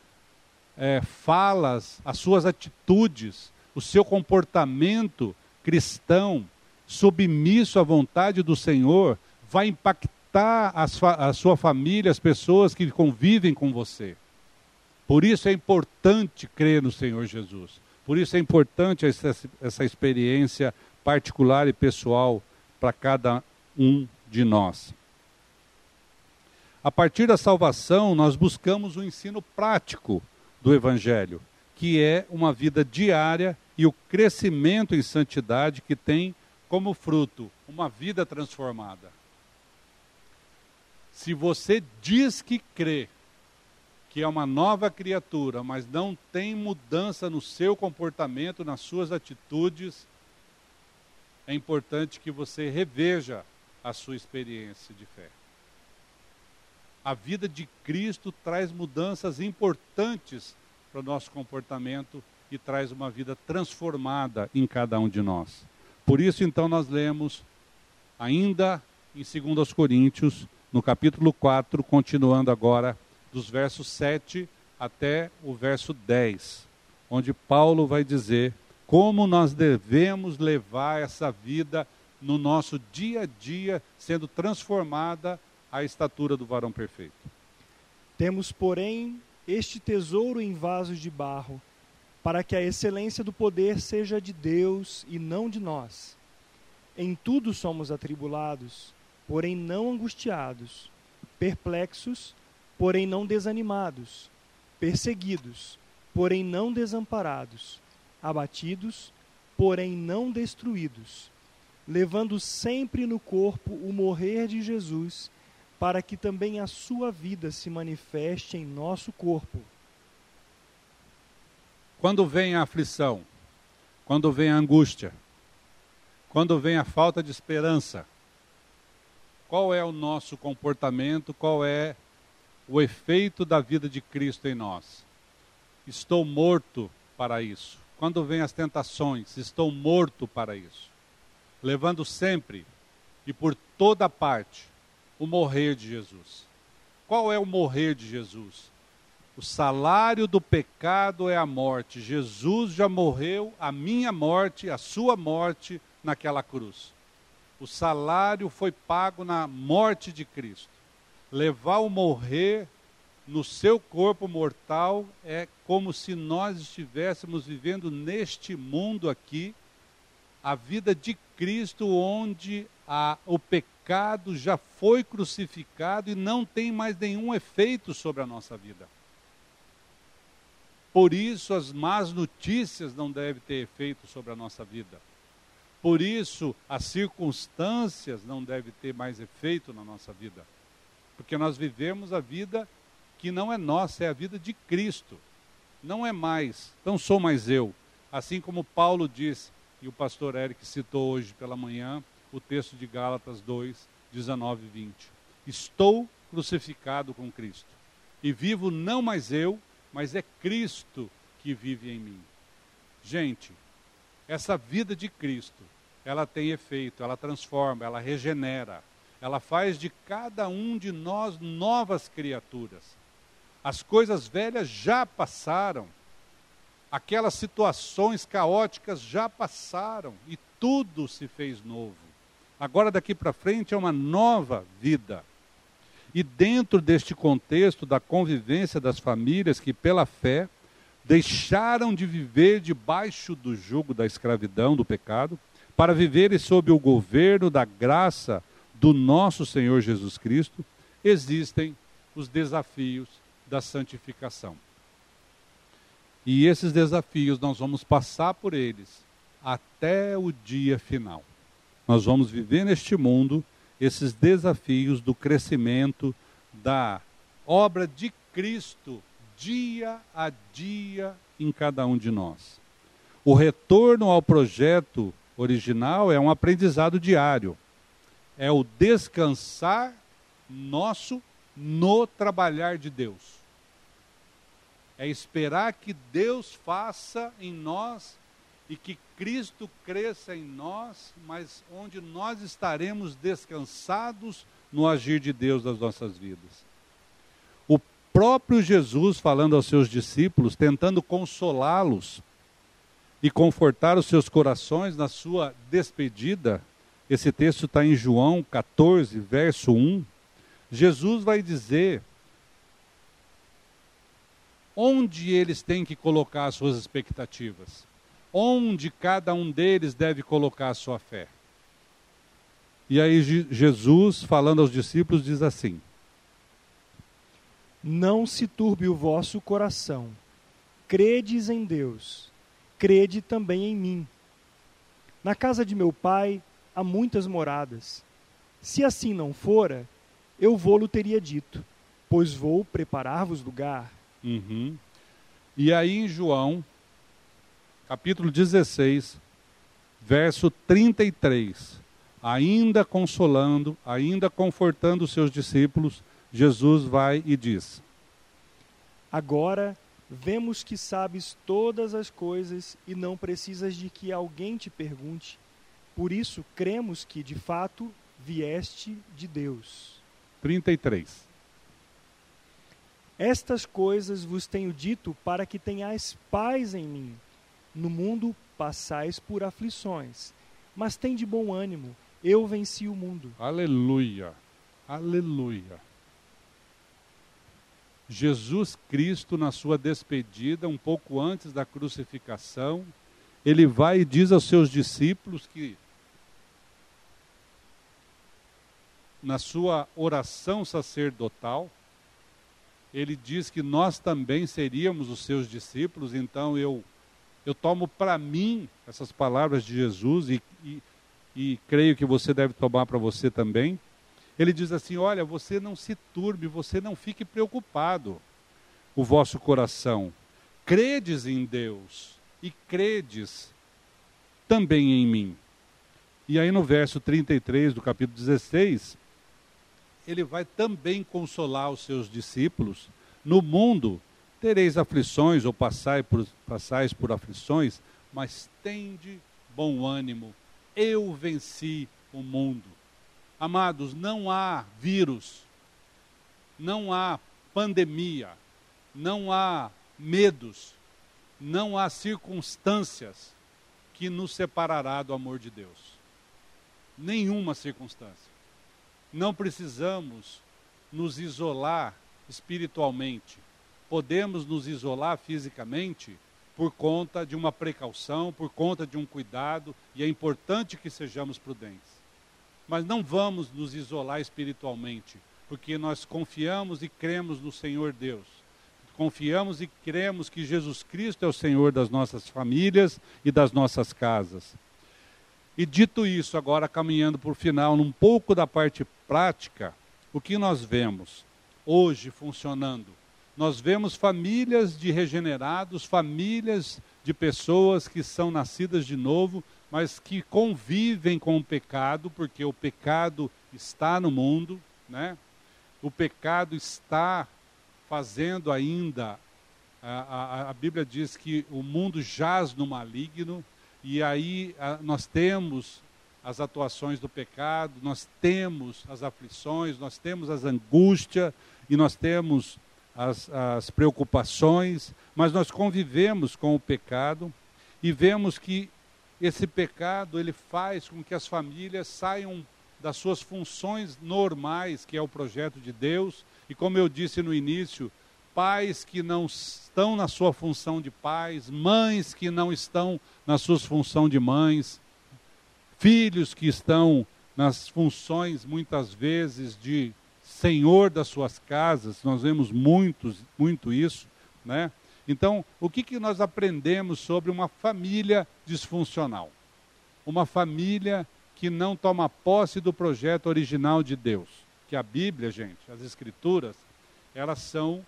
S1: é, falas, as suas atitudes, o seu comportamento cristão, submisso à vontade do Senhor, vai impactar a sua família, as pessoas que convivem com você. Por isso é importante crer no Senhor Jesus. Por isso é importante essa, essa experiência particular e pessoal para cada um de nós. A partir da salvação, nós buscamos o ensino prático do Evangelho, que é uma vida diária e o crescimento em santidade que tem como fruto uma vida transformada. Se você diz que crê, que é uma nova criatura, mas não tem mudança no seu comportamento, nas suas atitudes, é importante que você reveja a sua experiência de fé a vida de Cristo traz mudanças importantes para o nosso comportamento e traz uma vida transformada em cada um de nós. Por isso, então, nós lemos ainda em 2 Coríntios, no capítulo 4, continuando agora dos versos 7 até o verso 10, onde Paulo vai dizer como nós devemos levar essa vida no nosso dia a dia, sendo transformada a estatura do varão perfeito.
S2: Temos, porém, este tesouro em vasos de barro, para que a excelência do poder seja de Deus e não de nós. Em tudo somos atribulados, porém não angustiados, perplexos, porém não desanimados, perseguidos, porém não desamparados, abatidos, porém não destruídos, levando sempre no corpo o morrer de Jesus para que também a sua vida se manifeste em nosso corpo.
S1: Quando vem a aflição, quando vem a angústia, quando vem a falta de esperança, qual é o nosso comportamento, qual é o efeito da vida de Cristo em nós? Estou morto para isso. Quando vem as tentações, estou morto para isso. Levando sempre e por toda parte o morrer de Jesus. Qual é o morrer de Jesus? O salário do pecado é a morte. Jesus já morreu a minha morte, a sua morte naquela cruz. O salário foi pago na morte de Cristo. Levar o morrer no seu corpo mortal é como se nós estivéssemos vivendo neste mundo aqui a vida de Cristo, onde a, o pecado já foi crucificado e não tem mais nenhum efeito sobre a nossa vida. Por isso, as más notícias não devem ter efeito sobre a nossa vida. Por isso, as circunstâncias não devem ter mais efeito na nossa vida. Porque nós vivemos a vida que não é nossa, é a vida de Cristo. Não é mais, não sou mais eu. Assim como Paulo diz, e o pastor Eric citou hoje pela manhã, o texto de Gálatas 2, 19 e 20. Estou crucificado com Cristo. E vivo não mais eu, mas é Cristo que vive em mim. Gente, essa vida de Cristo, ela tem efeito, ela transforma, ela regenera, ela faz de cada um de nós novas criaturas. As coisas velhas já passaram, aquelas situações caóticas já passaram e tudo se fez novo. Agora, daqui para frente, é uma nova vida. E dentro deste contexto da convivência das famílias que, pela fé, deixaram de viver debaixo do jugo da escravidão, do pecado, para viverem sob o governo da graça do nosso Senhor Jesus Cristo, existem os desafios da santificação. E esses desafios nós vamos passar por eles até o dia final. Nós vamos viver neste mundo esses desafios do crescimento da obra de Cristo dia a dia em cada um de nós. O retorno ao projeto original é um aprendizado diário. É o descansar nosso no trabalhar de Deus. É esperar que Deus faça em nós e que Cristo cresça em nós, mas onde nós estaremos descansados no agir de Deus nas nossas vidas. O próprio Jesus, falando aos seus discípulos, tentando consolá-los e confortar os seus corações na sua despedida, esse texto está em João 14, verso 1. Jesus vai dizer onde eles têm que colocar as suas expectativas onde cada um deles deve colocar a sua fé. E aí Jesus, falando aos discípulos, diz assim:
S2: Não se turbe o vosso coração. Credes em Deus, crede também em mim. Na casa de meu pai há muitas moradas. Se assim não fora, eu vou-lo teria dito, pois vou preparar-vos lugar.
S1: Uhum. E aí em João capítulo 16, verso 33. Ainda consolando, ainda confortando os seus discípulos, Jesus vai e diz:
S2: Agora vemos que sabes todas as coisas e não precisas de que alguém te pergunte. Por isso cremos que, de fato, vieste de Deus.
S1: 33.
S2: Estas coisas vos tenho dito para que tenhais paz em mim. No mundo passais por aflições, mas tem de bom ânimo, eu venci o mundo.
S1: Aleluia, aleluia. Jesus Cristo, na sua despedida, um pouco antes da crucificação, ele vai e diz aos seus discípulos que, na sua oração sacerdotal, ele diz que nós também seríamos os seus discípulos, então eu eu tomo para mim essas palavras de Jesus e, e, e creio que você deve tomar para você também. Ele diz assim: Olha, você não se turbe, você não fique preocupado, o vosso coração. Credes em Deus e credes também em mim. E aí no verso 33 do capítulo 16, ele vai também consolar os seus discípulos. No mundo Tereis aflições ou passai por, passais por aflições, mas tende bom ânimo. Eu venci o mundo. Amados, não há vírus, não há pandemia, não há medos, não há circunstâncias que nos separará do amor de Deus. Nenhuma circunstância. Não precisamos nos isolar espiritualmente podemos nos isolar fisicamente por conta de uma precaução, por conta de um cuidado, e é importante que sejamos prudentes. Mas não vamos nos isolar espiritualmente, porque nós confiamos e cremos no Senhor Deus. Confiamos e cremos que Jesus Cristo é o Senhor das nossas famílias e das nossas casas. E dito isso, agora caminhando para o final, num pouco da parte prática, o que nós vemos hoje funcionando nós vemos famílias de regenerados, famílias de pessoas que são nascidas de novo, mas que convivem com o pecado, porque o pecado está no mundo, né? O pecado está fazendo ainda. A, a, a Bíblia diz que o mundo jaz no maligno, e aí a, nós temos as atuações do pecado, nós temos as aflições, nós temos as angústias, e nós temos as, as preocupações, mas nós convivemos com o pecado e vemos que esse pecado ele faz com que as famílias saiam das suas funções normais, que é o projeto de Deus, e como eu disse no início, pais que não estão na sua função de pais, mães que não estão na sua função de mães, filhos que estão nas funções muitas vezes de senhor das suas casas, nós vemos muito isso, né? Então, o que, que nós aprendemos sobre uma família disfuncional? Uma família que não toma posse do projeto original de Deus. Que a Bíblia, gente, as Escrituras, elas são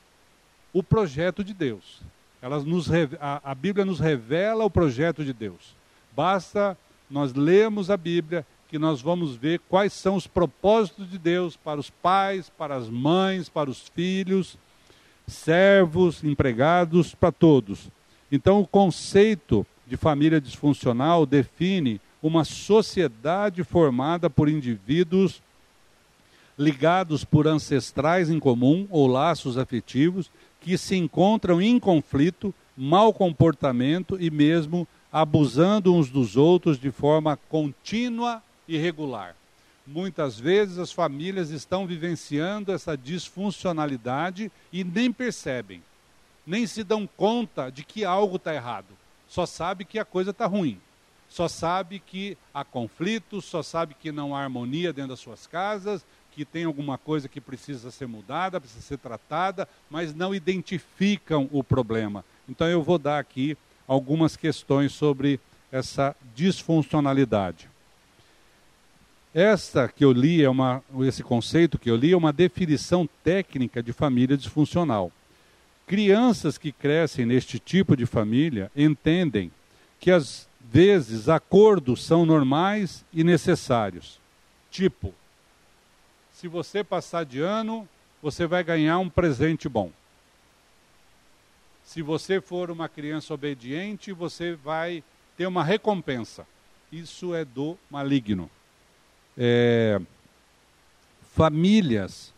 S1: o projeto de Deus. Elas nos, a, a Bíblia nos revela o projeto de Deus. Basta nós lermos a Bíblia que nós vamos ver quais são os propósitos de Deus para os pais, para as mães, para os filhos, servos, empregados, para todos. Então, o conceito de família disfuncional define uma sociedade formada por indivíduos ligados por ancestrais em comum ou laços afetivos que se encontram em conflito, mau comportamento e mesmo abusando uns dos outros de forma contínua irregular. Muitas vezes as famílias estão vivenciando essa disfuncionalidade e nem percebem, nem se dão conta de que algo está errado. Só sabe que a coisa está ruim. Só sabe que há conflitos, só sabe que não há harmonia dentro das suas casas, que tem alguma coisa que precisa ser mudada, precisa ser tratada, mas não identificam o problema. Então eu vou dar aqui algumas questões sobre essa disfuncionalidade. Esta que eu li é uma, esse conceito que eu li é uma definição técnica de família disfuncional. Crianças que crescem neste tipo de família entendem que às vezes acordos são normais e necessários. Tipo, se você passar de ano, você vai ganhar um presente bom. Se você for uma criança obediente, você vai ter uma recompensa. Isso é do maligno é, famílias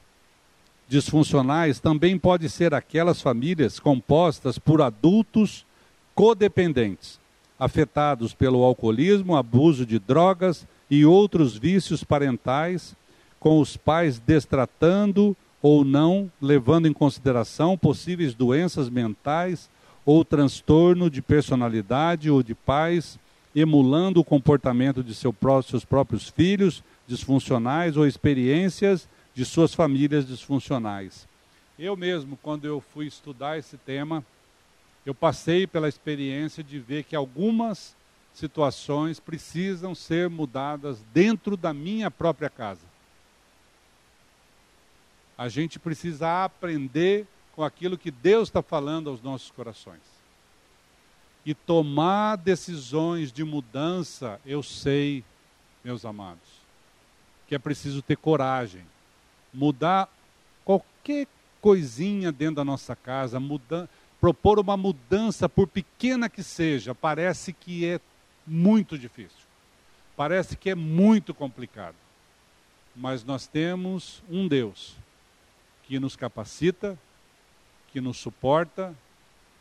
S1: disfuncionais também podem ser aquelas famílias compostas por adultos codependentes, afetados pelo alcoolismo, abuso de drogas e outros vícios parentais, com os pais destratando ou não levando em consideração possíveis doenças mentais ou transtorno de personalidade ou de pais emulando o comportamento de seu seus próprios filhos disfuncionais ou experiências de suas famílias disfuncionais. Eu mesmo, quando eu fui estudar esse tema, eu passei pela experiência de ver que algumas situações precisam ser mudadas dentro da minha própria casa. A gente precisa aprender com aquilo que Deus está falando aos nossos corações e tomar decisões de mudança, eu sei, meus amados, que é preciso ter coragem. Mudar qualquer coisinha dentro da nossa casa, mudar, propor uma mudança, por pequena que seja, parece que é muito difícil. Parece que é muito complicado. Mas nós temos um Deus que nos capacita, que nos suporta,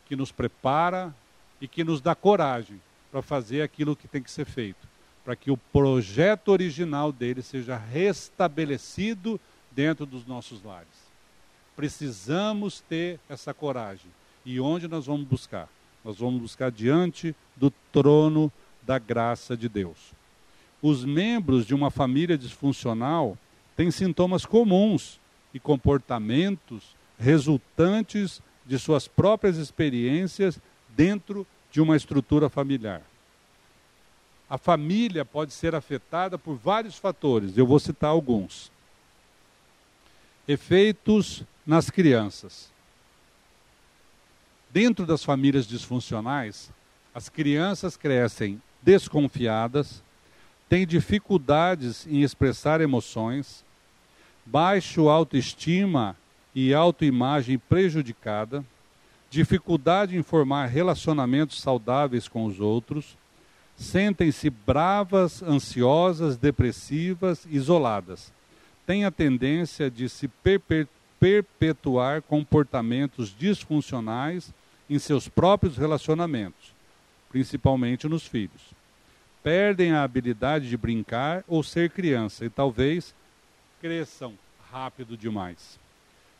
S1: que nos prepara, e que nos dá coragem para fazer aquilo que tem que ser feito, para que o projeto original dele seja restabelecido dentro dos nossos lares. Precisamos ter essa coragem. E onde nós vamos buscar? Nós vamos buscar diante do trono da graça de Deus. Os membros de uma família disfuncional têm sintomas comuns e comportamentos resultantes de suas próprias experiências dentro de uma estrutura familiar. A família pode ser afetada por vários fatores, eu vou citar alguns. Efeitos nas crianças. Dentro das famílias disfuncionais, as crianças crescem desconfiadas, têm dificuldades em expressar emoções, baixo autoestima e autoimagem prejudicada, dificuldade em formar relacionamentos saudáveis com os outros, sentem-se bravas, ansiosas, depressivas, isoladas. Têm a tendência de se perpetuar comportamentos disfuncionais em seus próprios relacionamentos, principalmente nos filhos. Perdem a habilidade de brincar ou ser criança e talvez cresçam rápido demais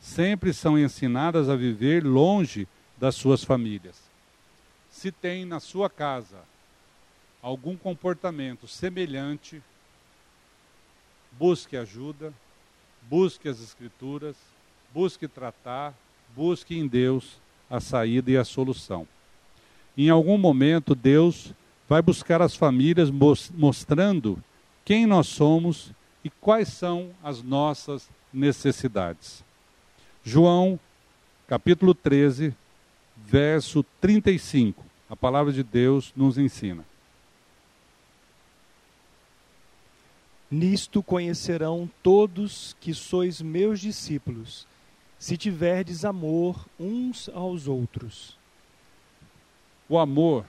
S1: sempre são ensinadas a viver longe das suas famílias. Se tem na sua casa algum comportamento semelhante, busque ajuda, busque as Escrituras, busque tratar, busque em Deus a saída e a solução. Em algum momento, Deus vai buscar as famílias mostrando quem nós somos e quais são as nossas necessidades. João, capítulo 13, verso 35. A palavra de Deus nos ensina.
S2: Nisto conhecerão todos que sois meus discípulos, se tiverdes amor uns aos outros.
S1: O amor,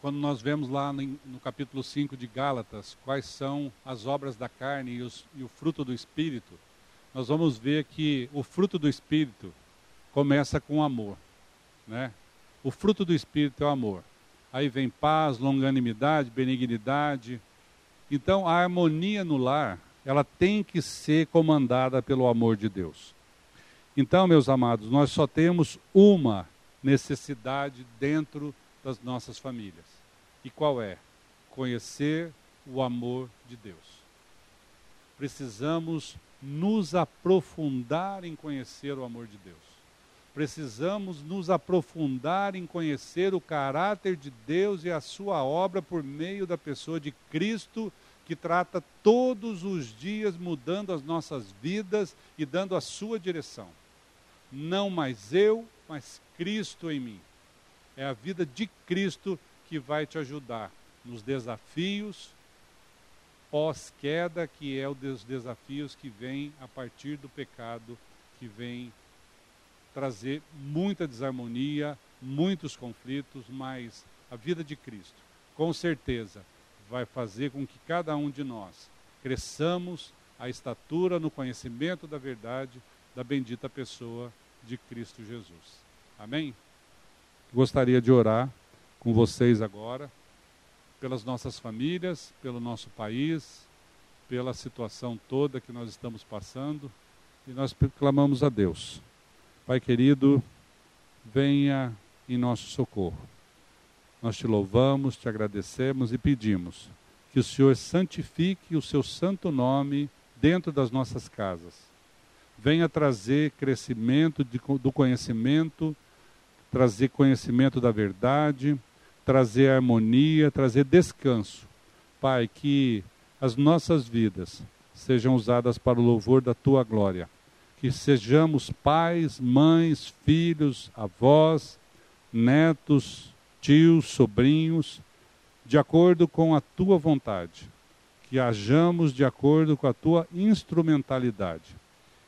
S1: quando nós vemos lá no, no capítulo 5 de Gálatas, quais são as obras da carne e, os, e o fruto do Espírito, nós vamos ver que o fruto do Espírito começa com amor. Né? O fruto do Espírito é o amor. Aí vem paz, longanimidade, benignidade, então, a harmonia no lar, ela tem que ser comandada pelo amor de Deus. Então, meus amados, nós só temos uma necessidade dentro das nossas famílias. E qual é? Conhecer o amor de Deus. Precisamos nos aprofundar em conhecer o amor de Deus. Precisamos nos aprofundar em conhecer o caráter de Deus e a sua obra por meio da pessoa de Cristo que trata todos os dias mudando as nossas vidas e dando a sua direção. Não mais eu, mas Cristo em mim. É a vida de Cristo que vai te ajudar nos desafios pós-queda, que é os desafios que vêm a partir do pecado, que vem trazer muita desarmonia, muitos conflitos, mas a vida de Cristo, com certeza, vai fazer com que cada um de nós cresçamos a estatura no conhecimento da verdade da bendita pessoa de Cristo Jesus. Amém? Gostaria de orar com vocês agora pelas nossas famílias, pelo nosso país, pela situação toda que nós estamos passando e nós clamamos a Deus. Pai querido, venha em nosso socorro. Nós te louvamos, te agradecemos e pedimos que o Senhor santifique o seu santo nome dentro das nossas casas. Venha trazer crescimento de, do conhecimento, trazer conhecimento da verdade, trazer harmonia, trazer descanso. Pai, que as nossas vidas sejam usadas para o louvor da tua glória. Que sejamos pais, mães, filhos, avós, netos, tios, sobrinhos, de acordo com a tua vontade, que hajamos de acordo com a tua instrumentalidade.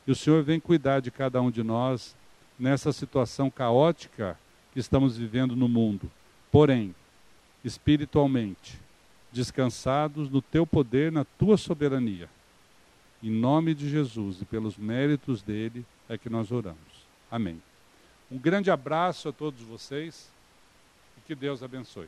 S1: E o Senhor vem cuidar de cada um de nós nessa situação caótica que estamos vivendo no mundo. Porém, espiritualmente, descansados no teu poder, na tua soberania. Em nome de Jesus e pelos méritos dele é que nós oramos. Amém. Um grande abraço a todos vocês. Que Deus abençoe.